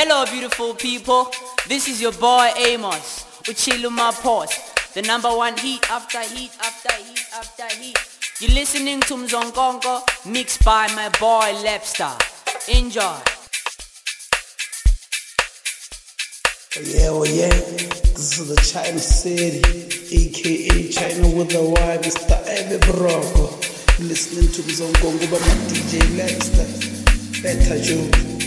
Hello, beautiful people. This is your boy Amos, Uchiluma Post, the number one heat after heat after heat after heat. You're listening to Mzonkonko, mixed by my boy Lepstar. Enjoy. Yeah, well, yeah, this is the China City, aka China with the Y, Mr. Ebe Broko. Listening to Mzonkonko by my DJ Lepstar. Better Joe.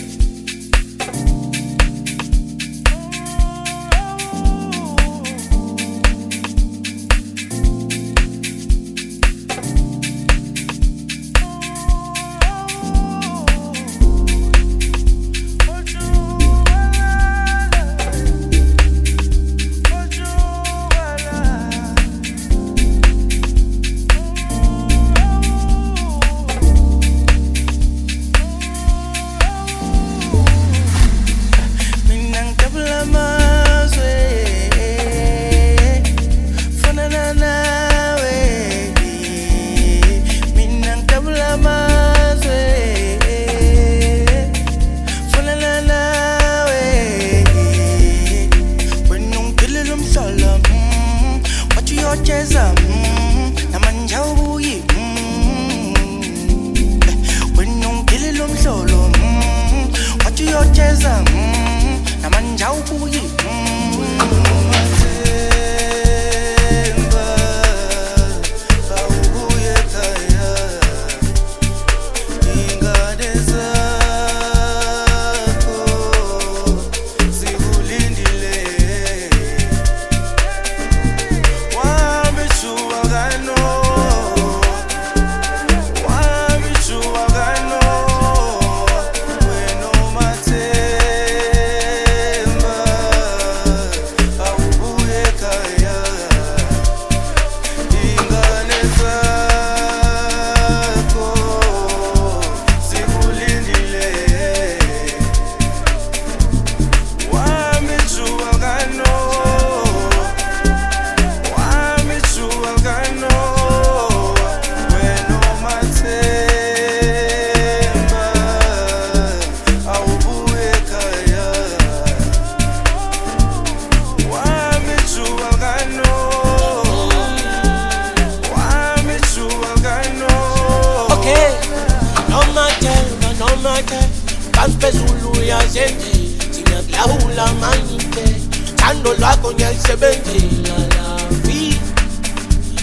mate Canpesul lui azete Ține pleaula manite Țandul la conial se vende. La la fi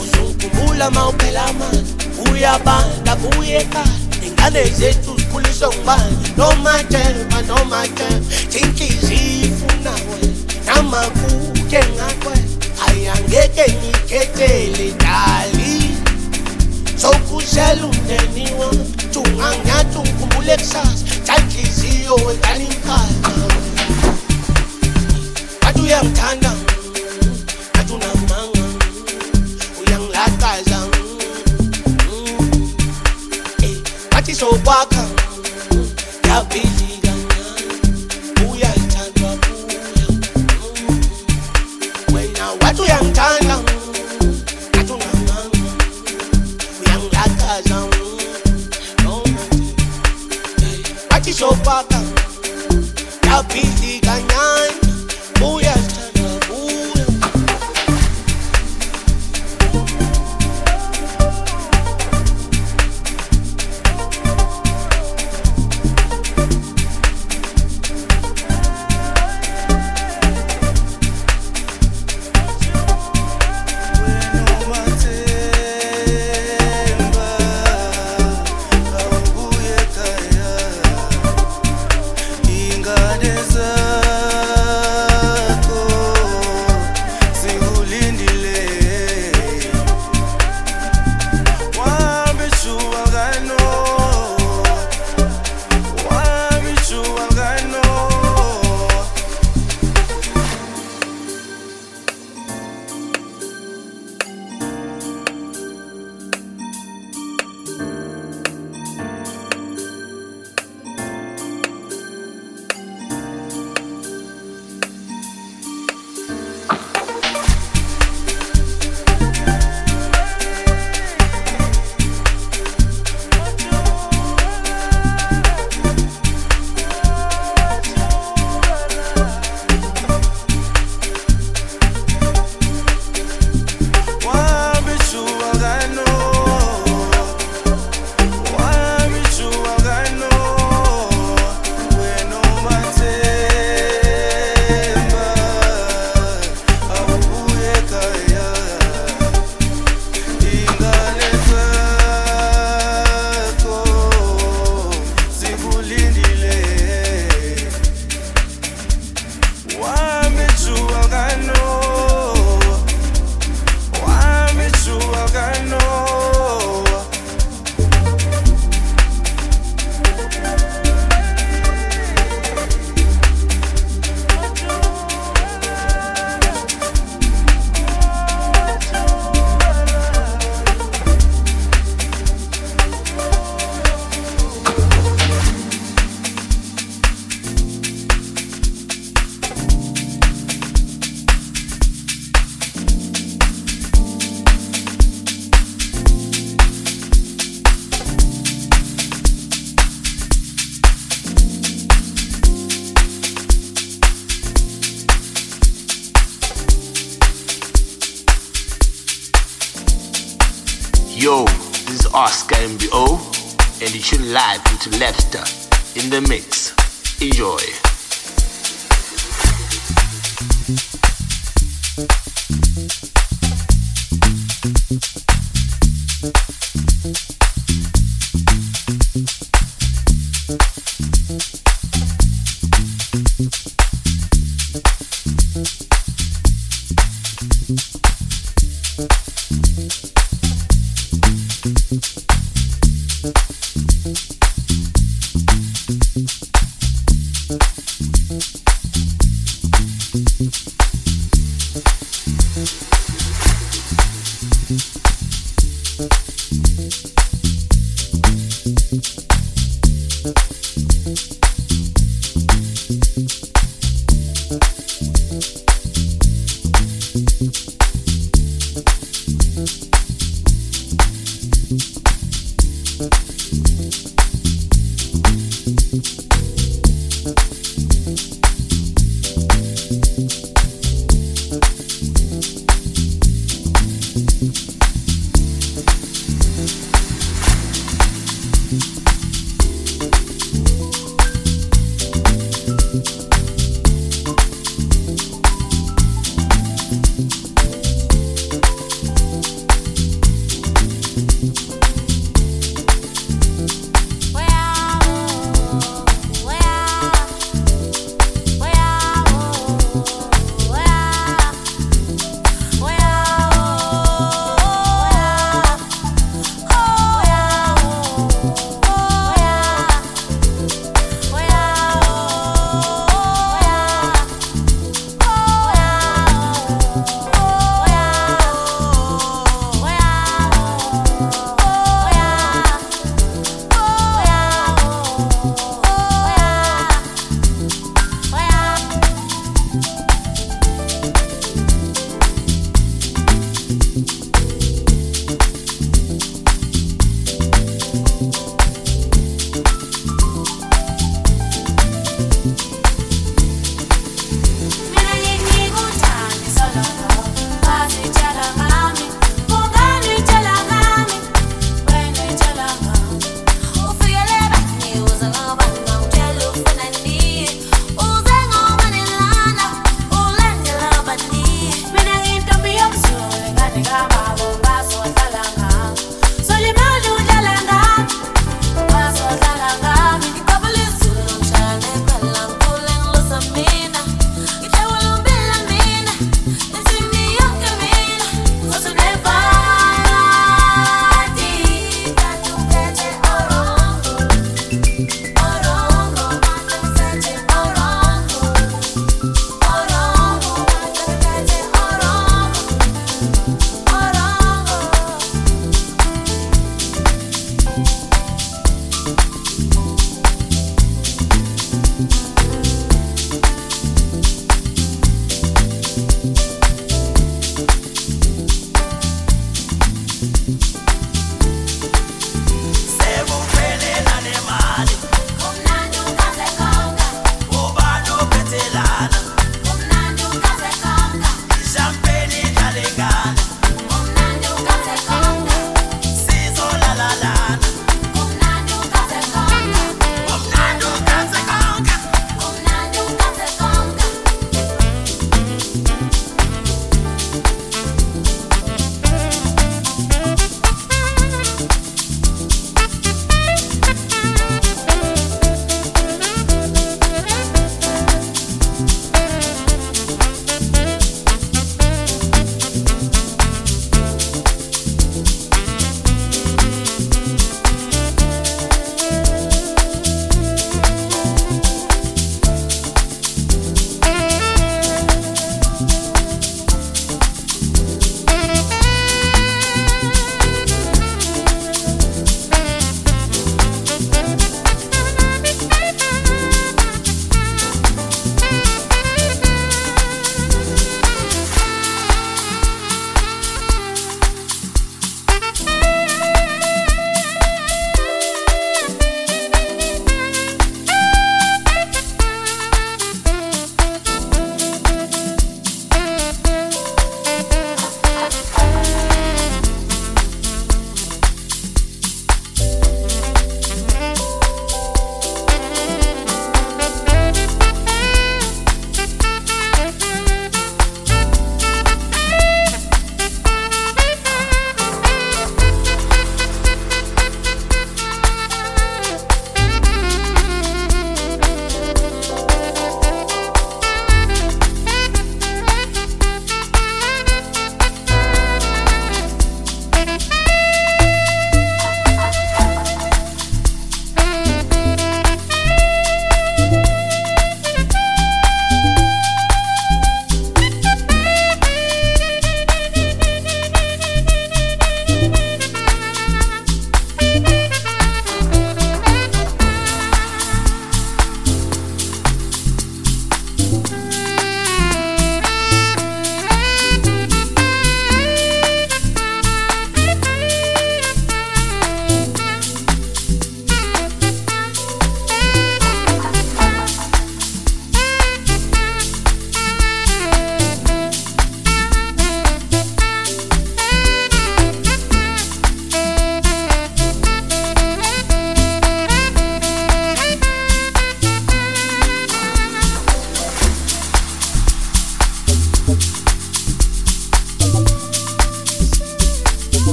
O sunt cu mula mau pe la man. Uia banda, buie ca Enganeze tus pulison ban No mate, ba no mate. Tinki zifu na we Nama kuke ngakwe Ayangeke niketele dali. Sokuselu ndeniwa Tunganya tungum ungikhumbule kusasa thanhliziyo wengane imkhaya bathi uyangithanda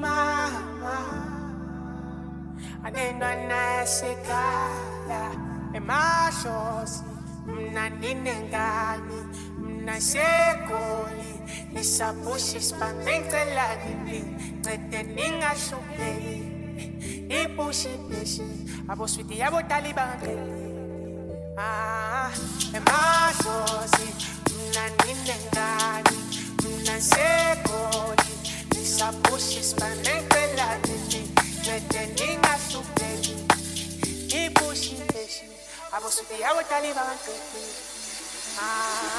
nomama anentwana yasekhaya emashosi mna ninengane mna segoli nisabushe sibambencelani ncede ningahlupheki ibushibheshi aboswiti yabodali bangaqeli Ah, emadlozi mna ninengane mna segoli nisabushe sibanencelani ncede ningahlupheki ibushibheshi aboswiti yabodali bangaqeli Ah.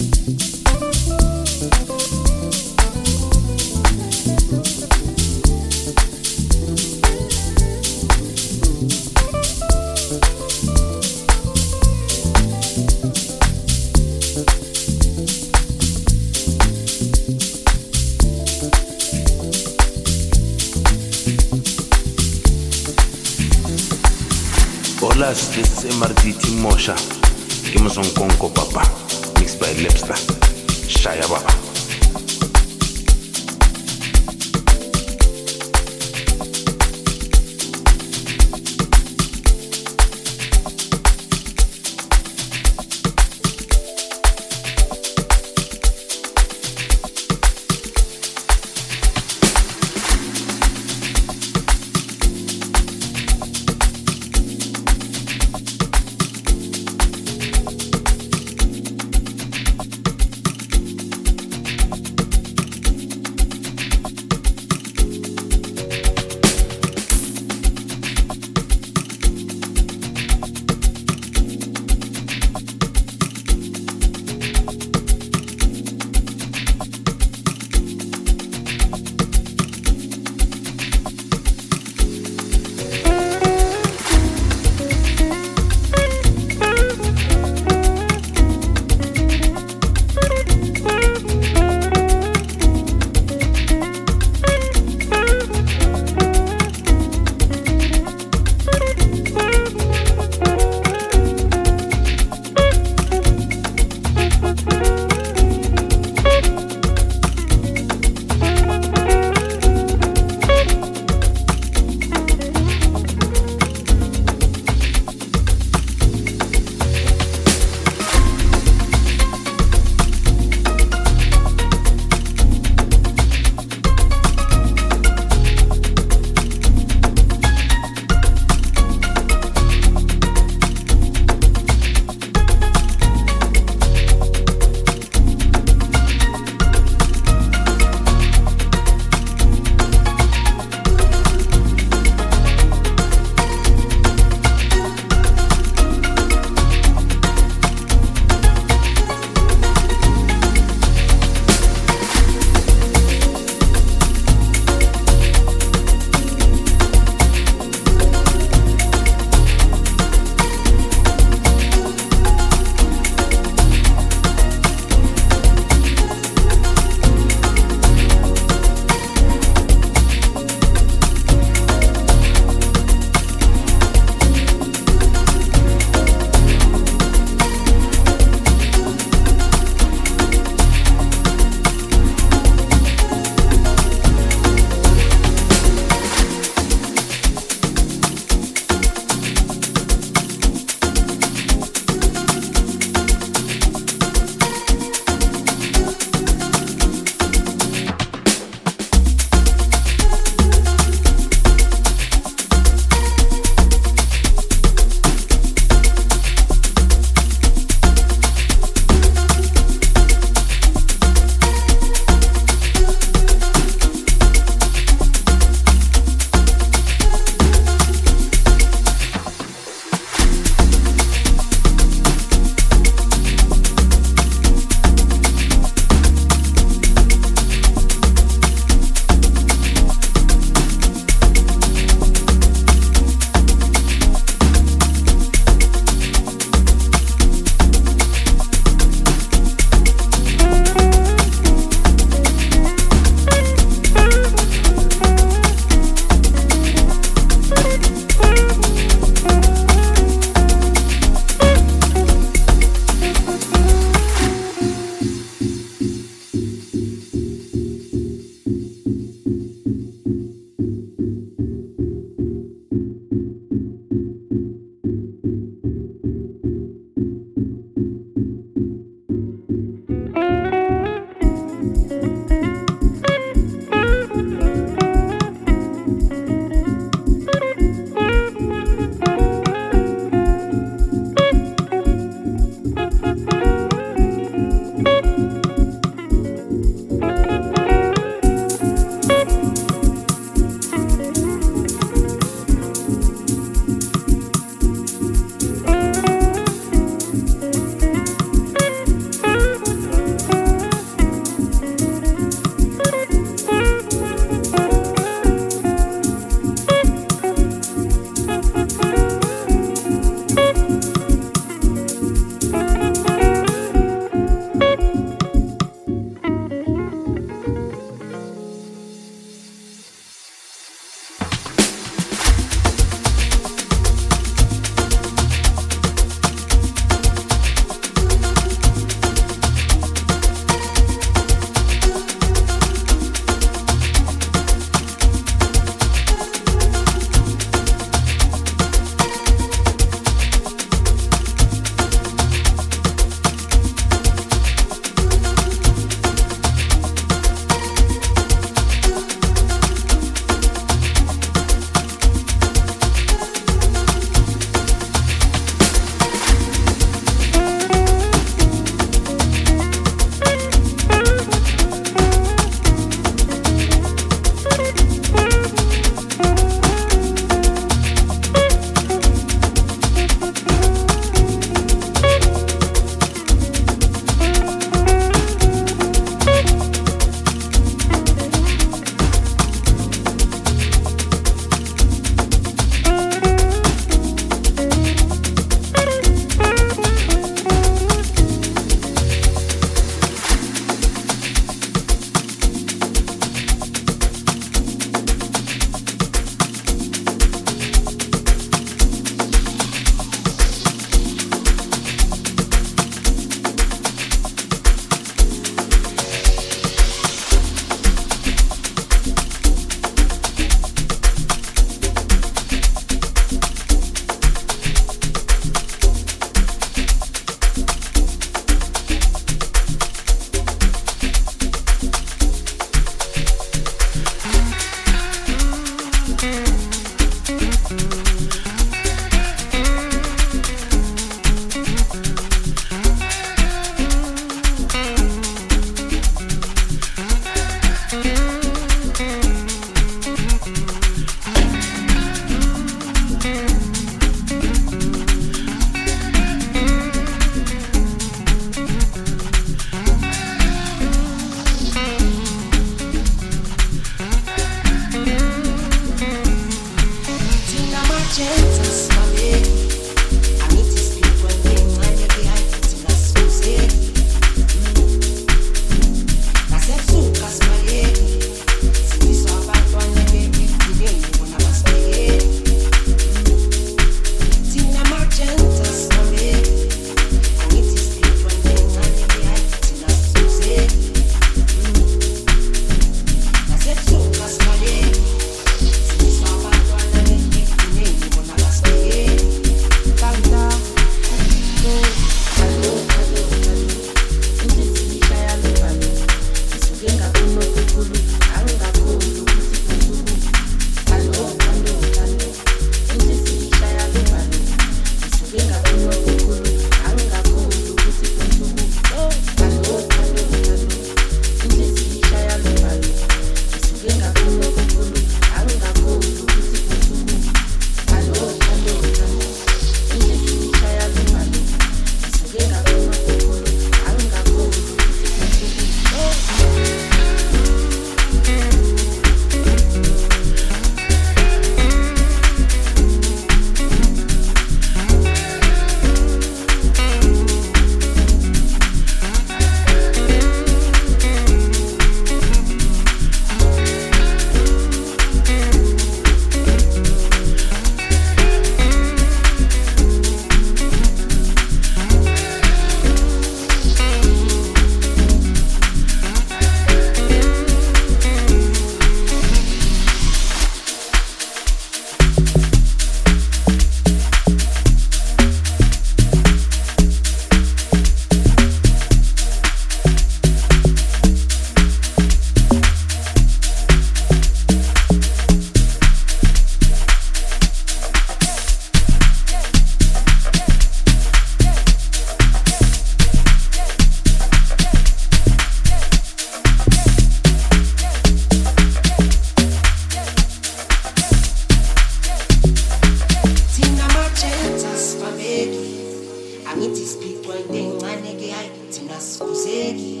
kasipaleki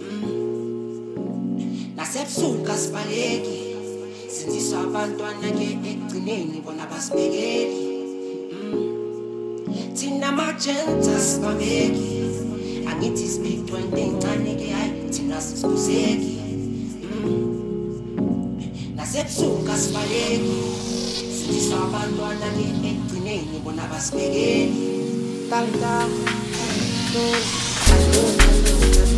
mm. nasebusuku kasipaleki sinziswa abantwana ke ekugcineni bona basibekeli mm. thina majenza sibambeki angithi sibhicwa into encane ke hayi thina sisibuzeki. Mm. Nasebusuku kasipaleki sinziswa abantwana ke ekugcineni bona basibekeli tanta Thank you you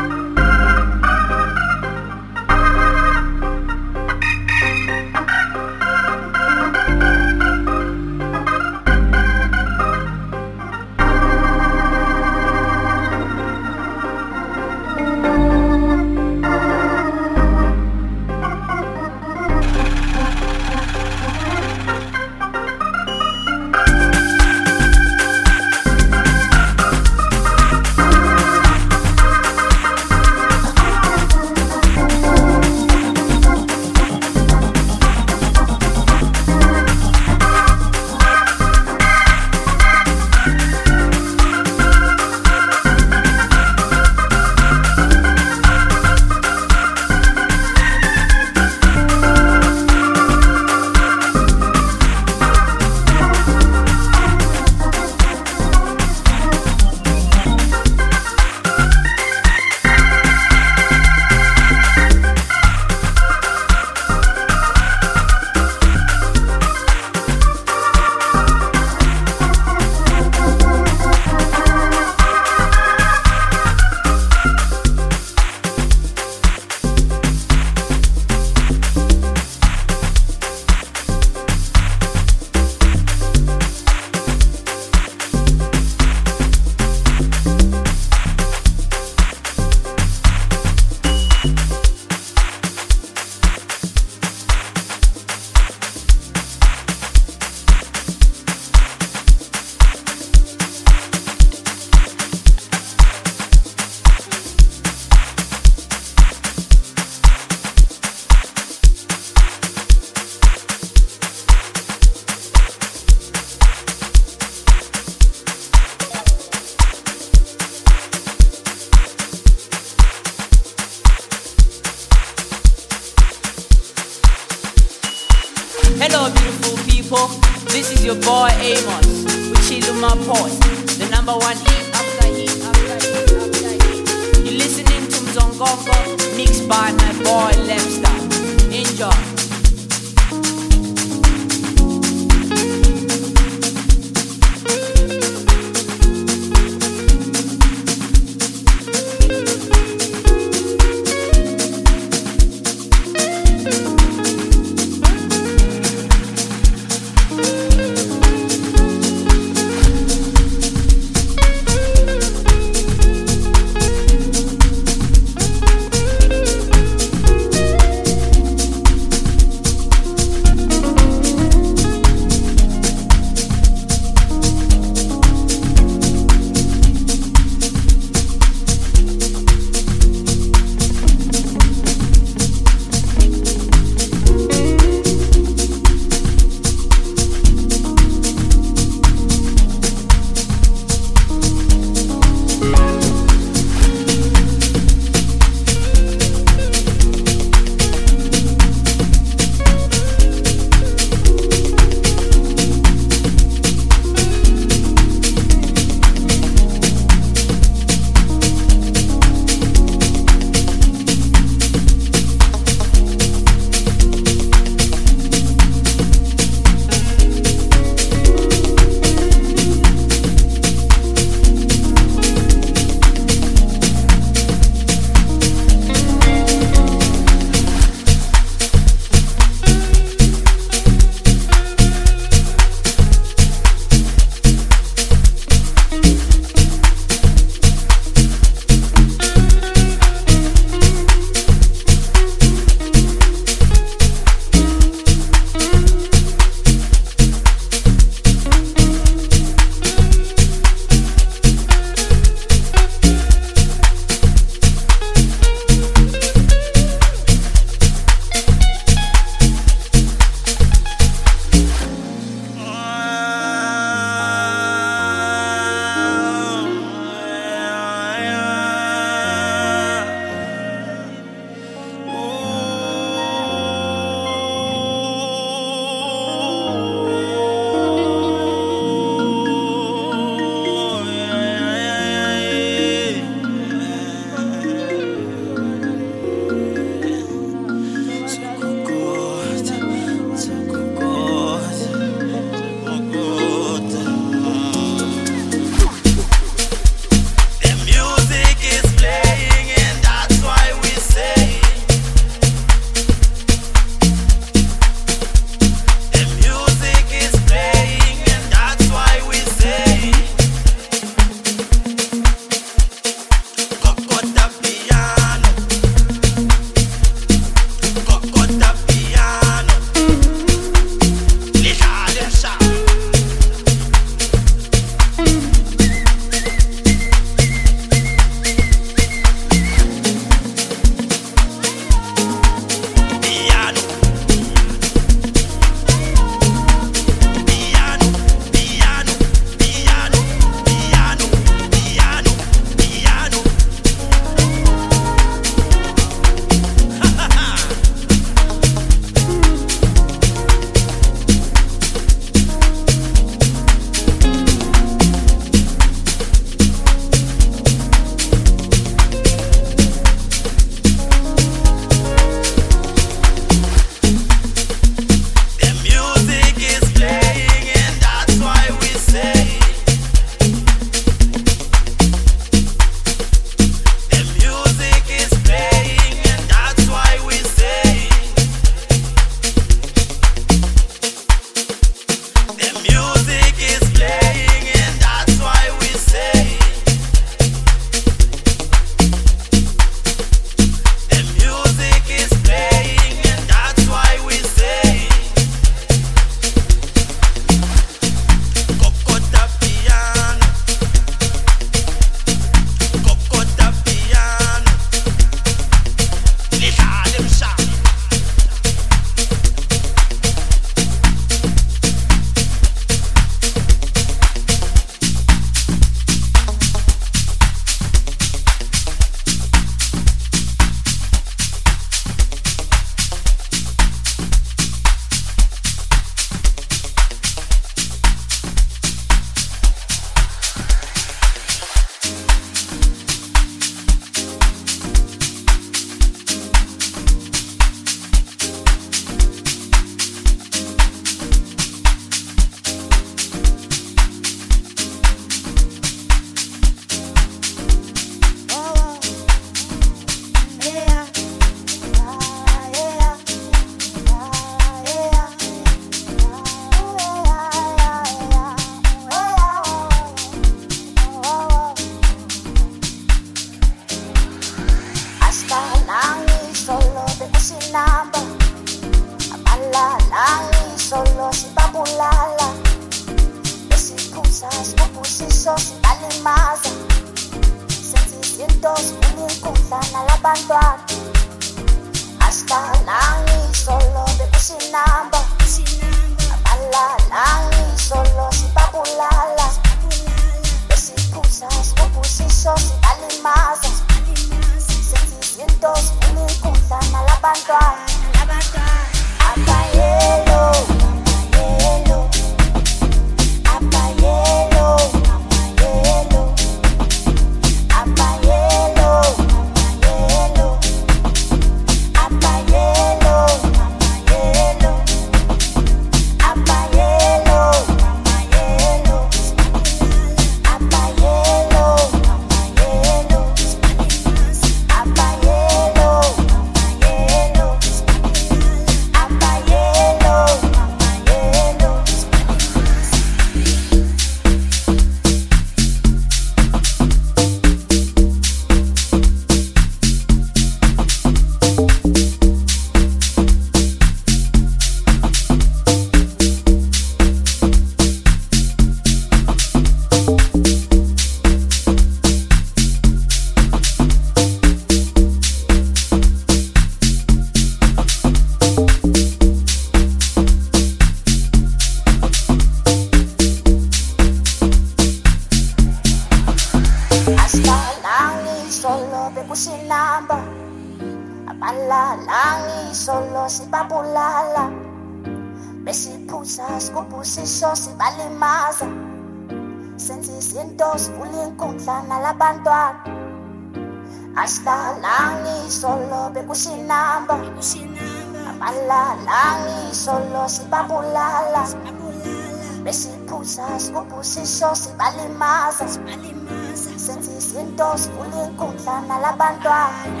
juntos, puliendo, la alabanza.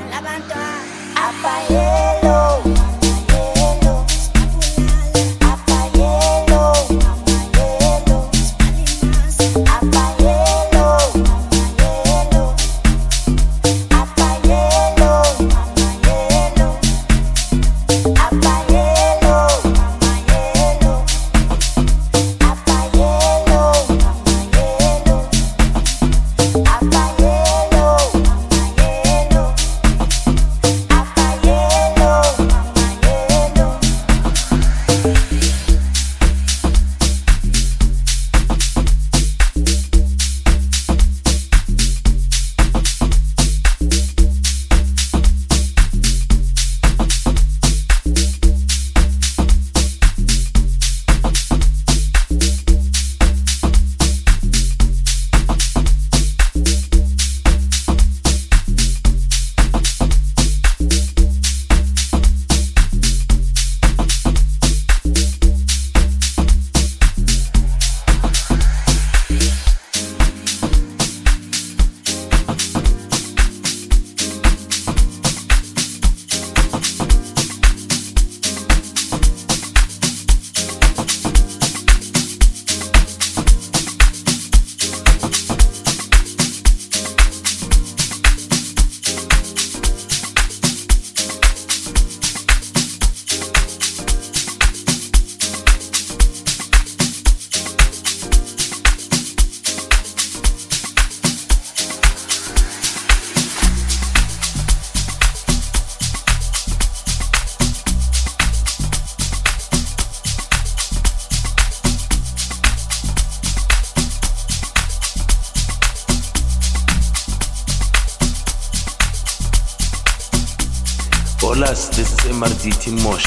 Ждите мощь.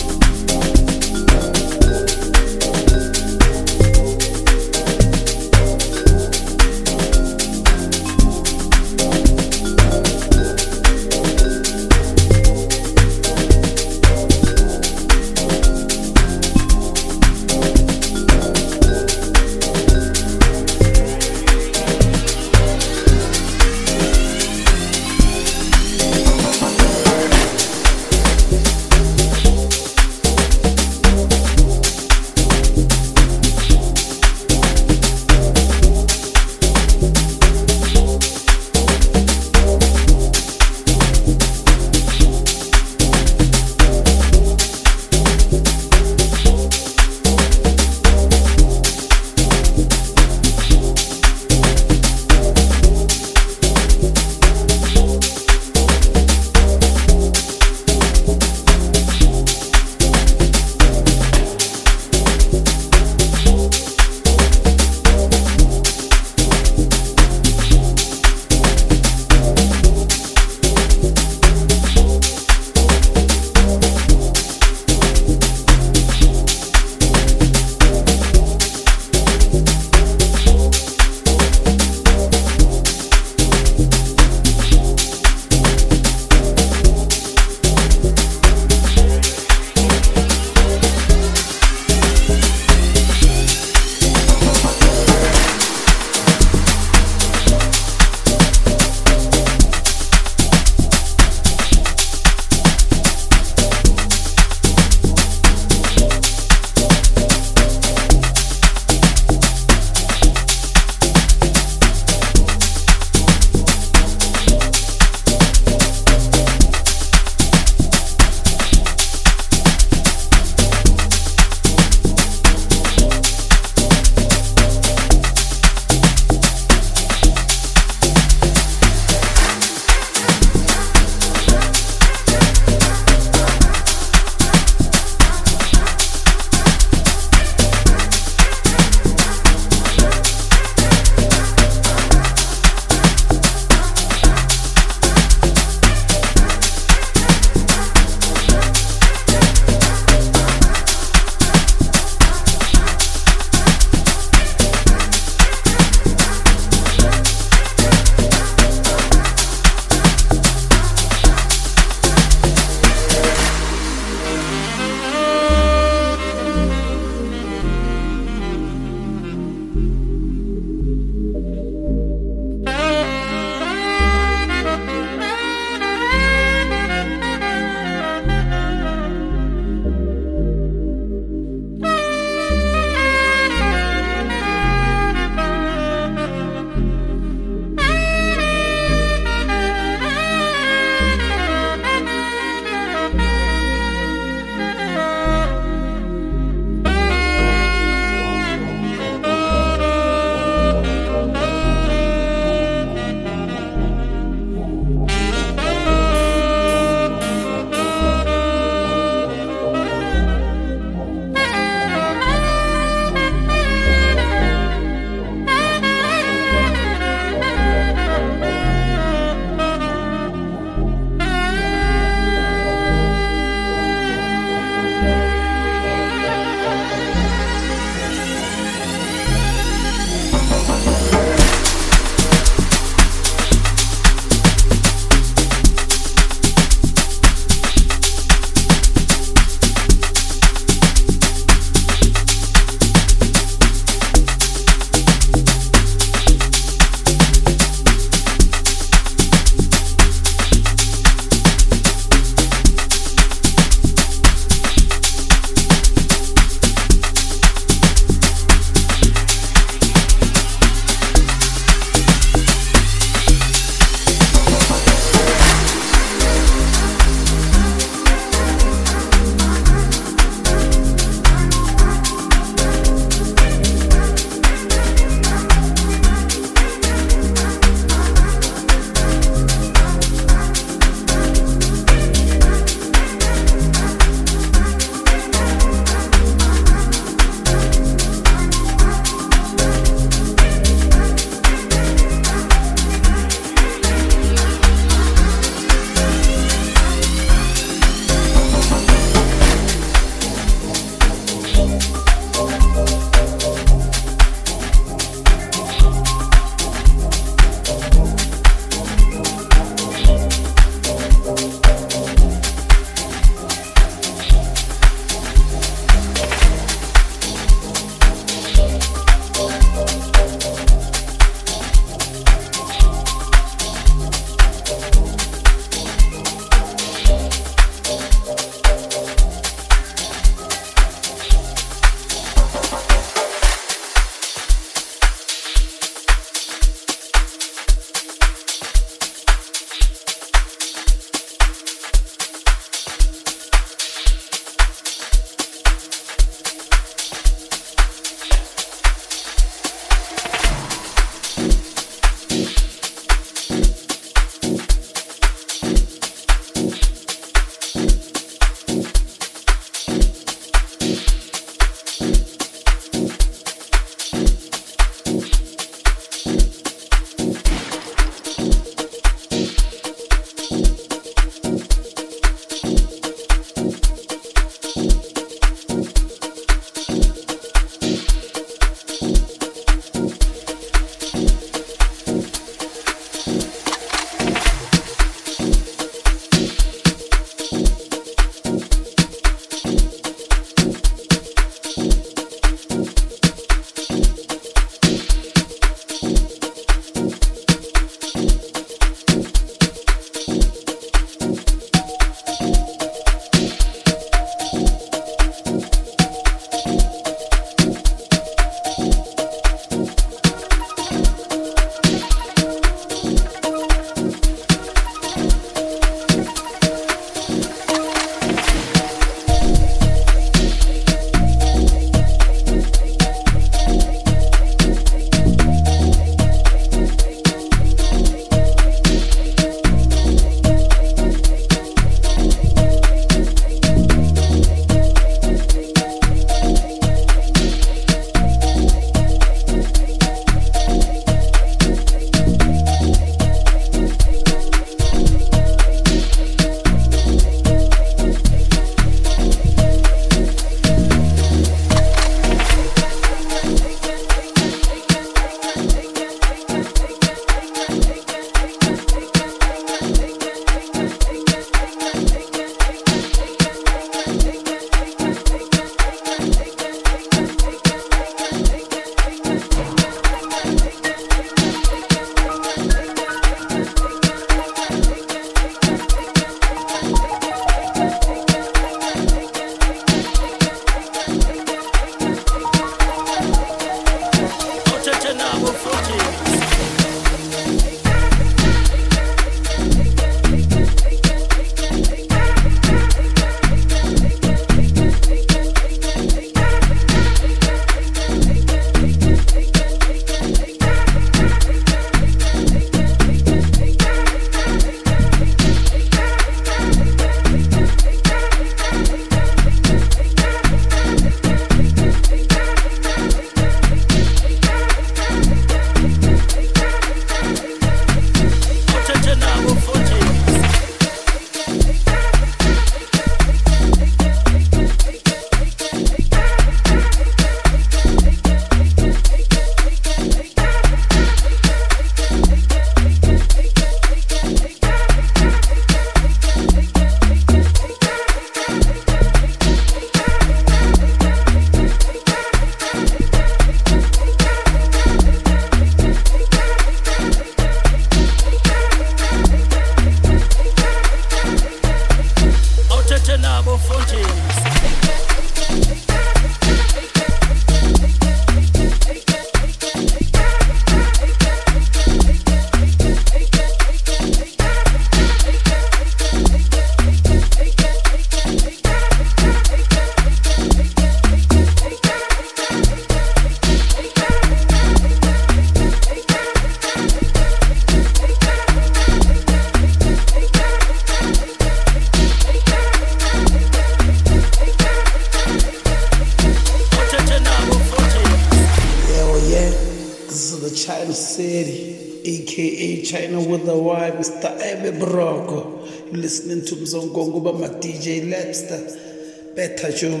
Listening to Mzonkonko by my DJ Lapster. Better Joe.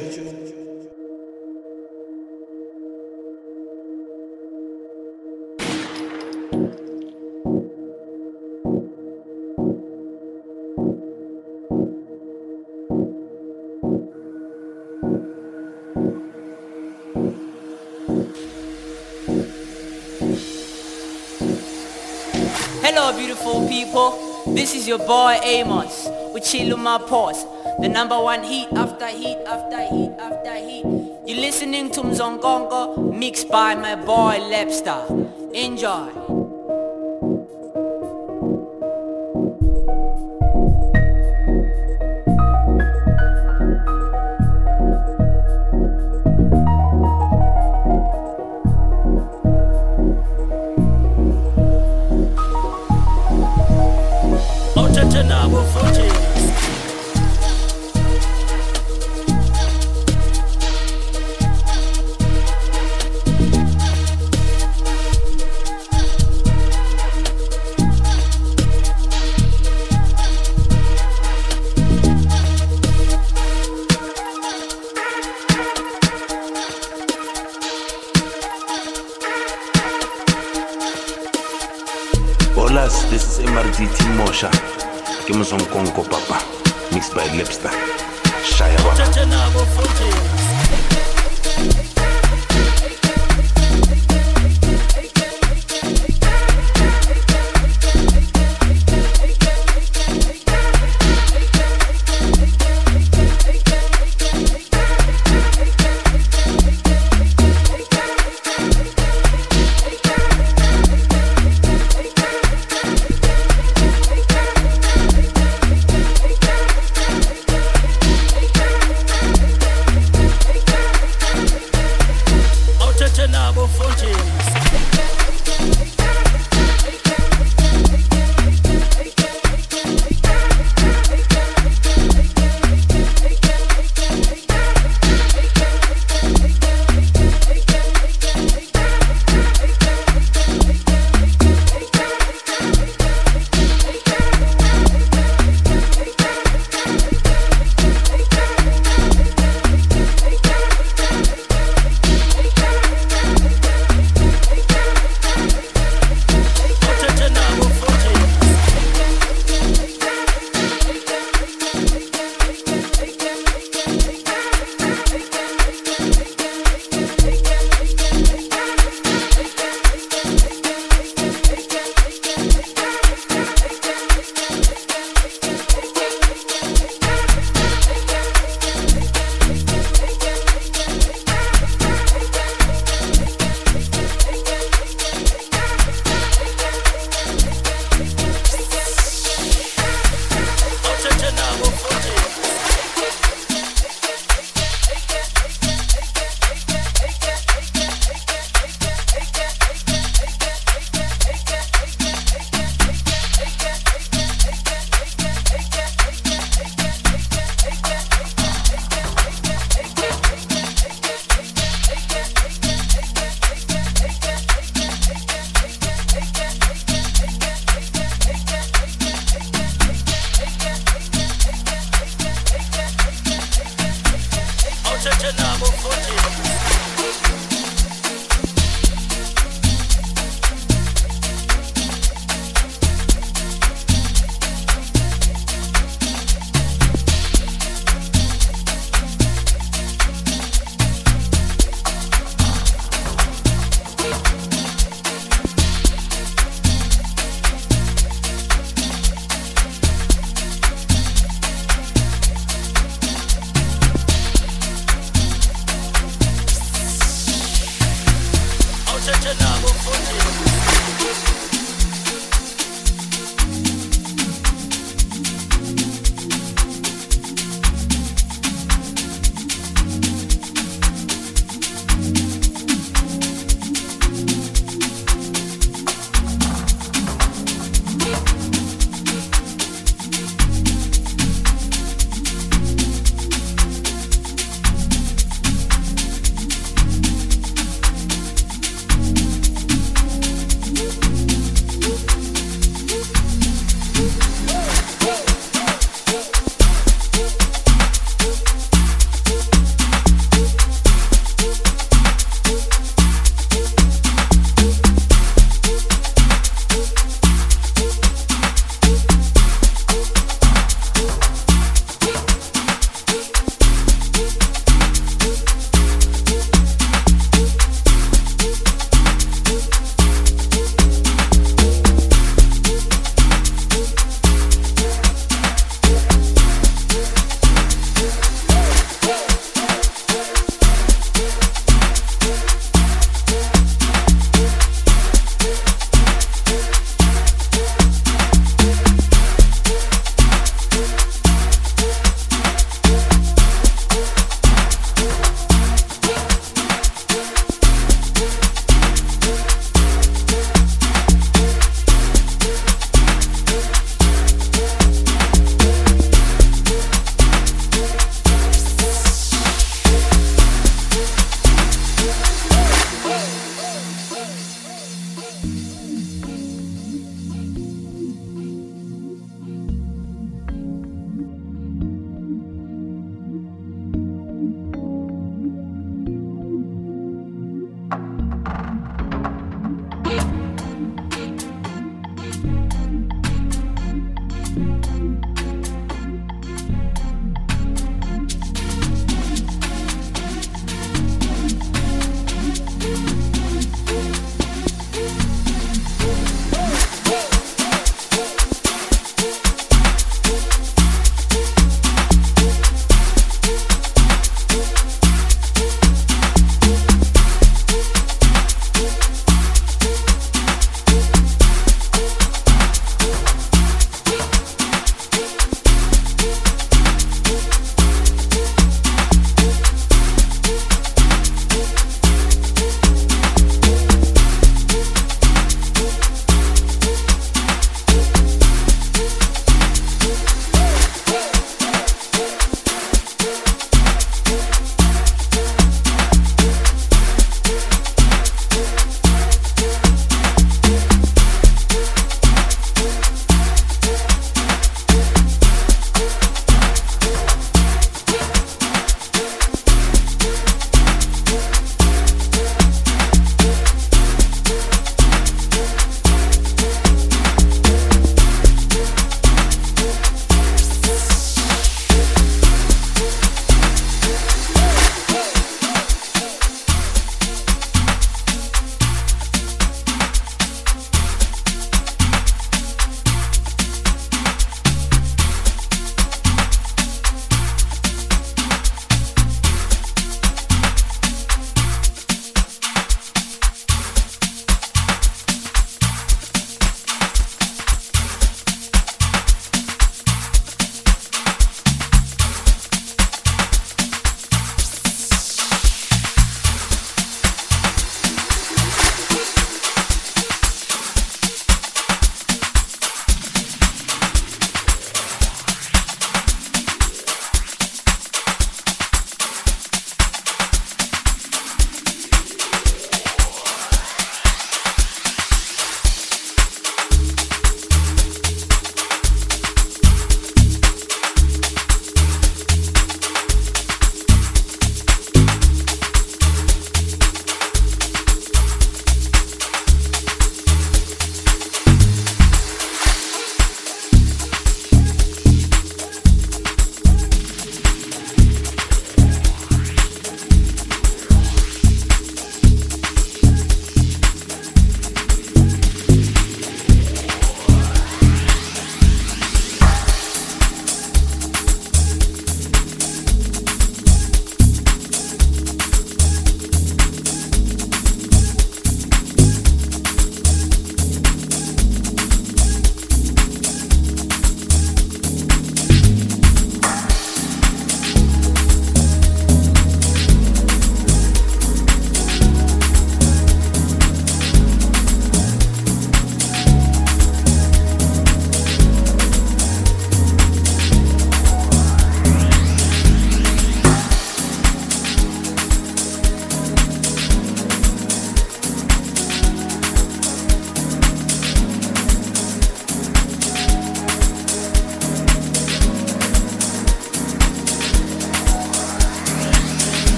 Hello, beautiful people. This is your boy Amos with my Pause. The number one heat after heat after heat after heat. You're listening to Mzonkonko mixed by my boy Lepstar. Enjoy.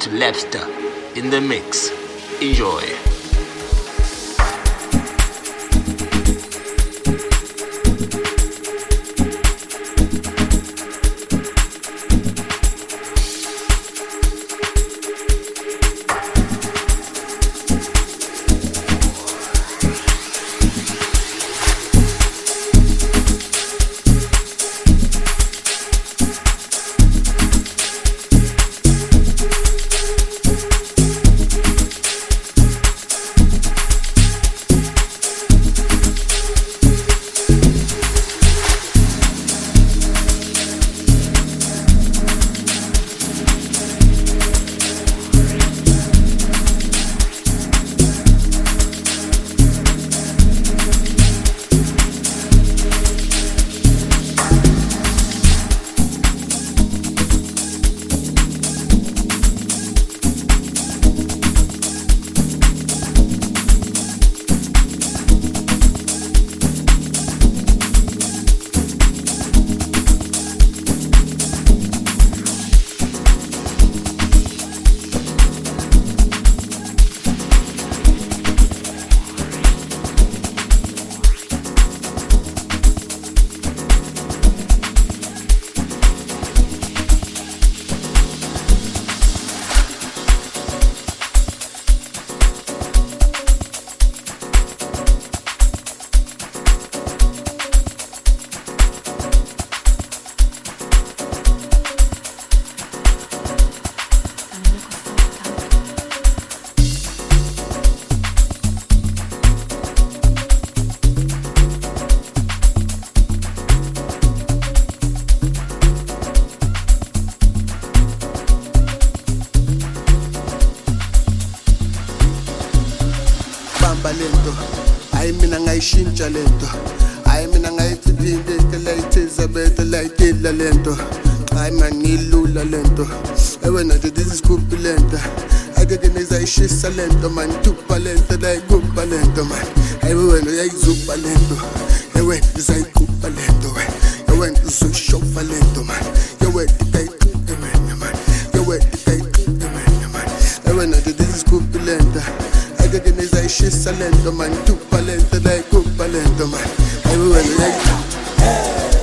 Into Lapster in the mix. Enjoy. Lento. Eh, Ewe is kumpi lento akeke nizayishisa lento man tupha lento layigubha lento man. Ewe wena uyayizupha lento. Eh, Ewe uzayigubha lento we. Ewe uzoyishofa lento man. Ewe ikayiqide wena man. Ewe ikayiqide wena man. Ewe nathi this is kumpi lento akeke nizayishisa lento man tupha lento layigubha lento man. Ewe wena uyayizupha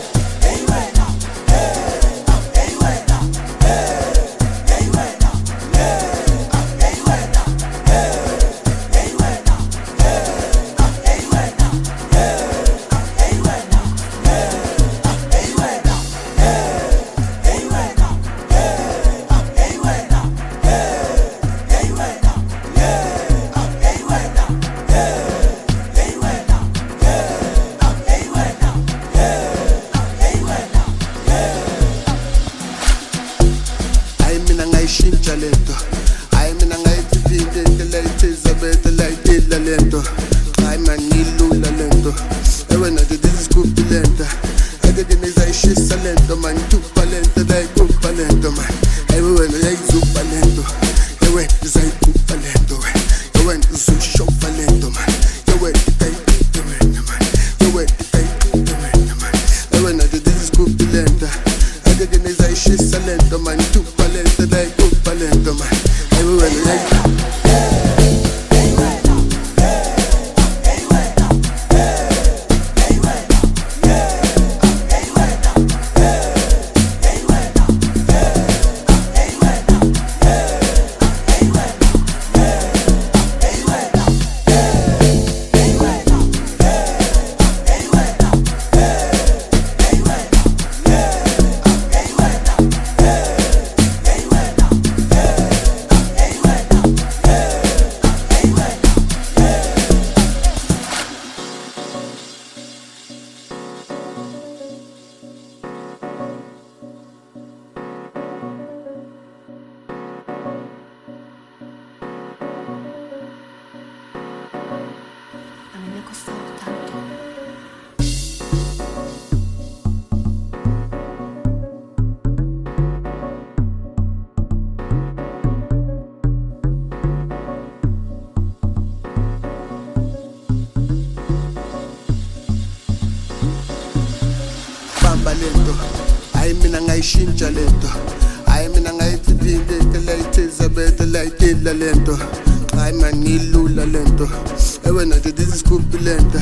Eh, ewena nje dizisigubhi lento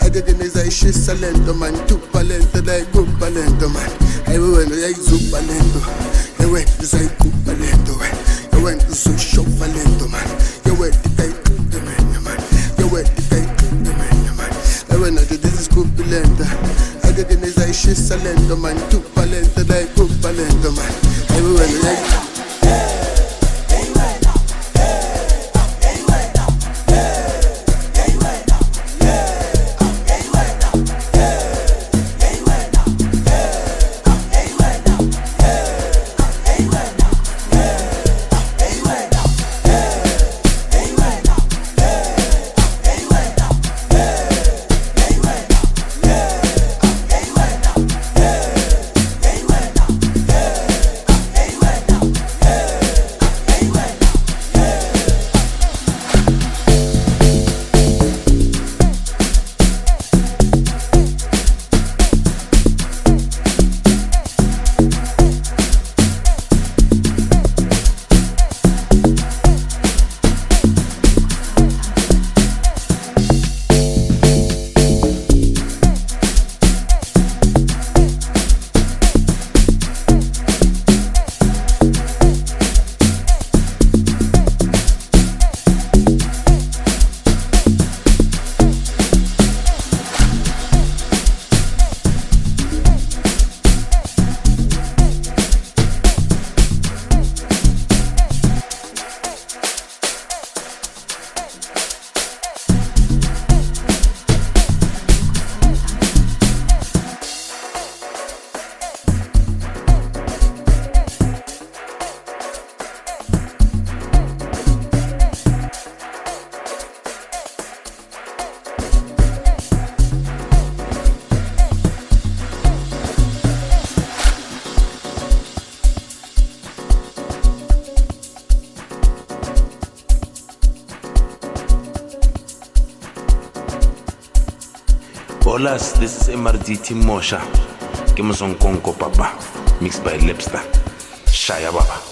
akeke ah. nezayishisa lento oh, man. Tupha lento layigubha lento oh, man. Hayi wena uyayizubha lento ewe uzayigubha lento we ewe uzoshova lento man. Yewe dikayiqinde mena man. Yewe dikayiqinde mena man. Eh, ewena oh, nje dizisigubhi lento akeke ah. nezayishisa lento man. Tupha lento layigubha lento man. Hayi wena uyayizubha is MRDT Mosha. Ke Mzonkonko papa, mixed by Lepster. Shaya baba.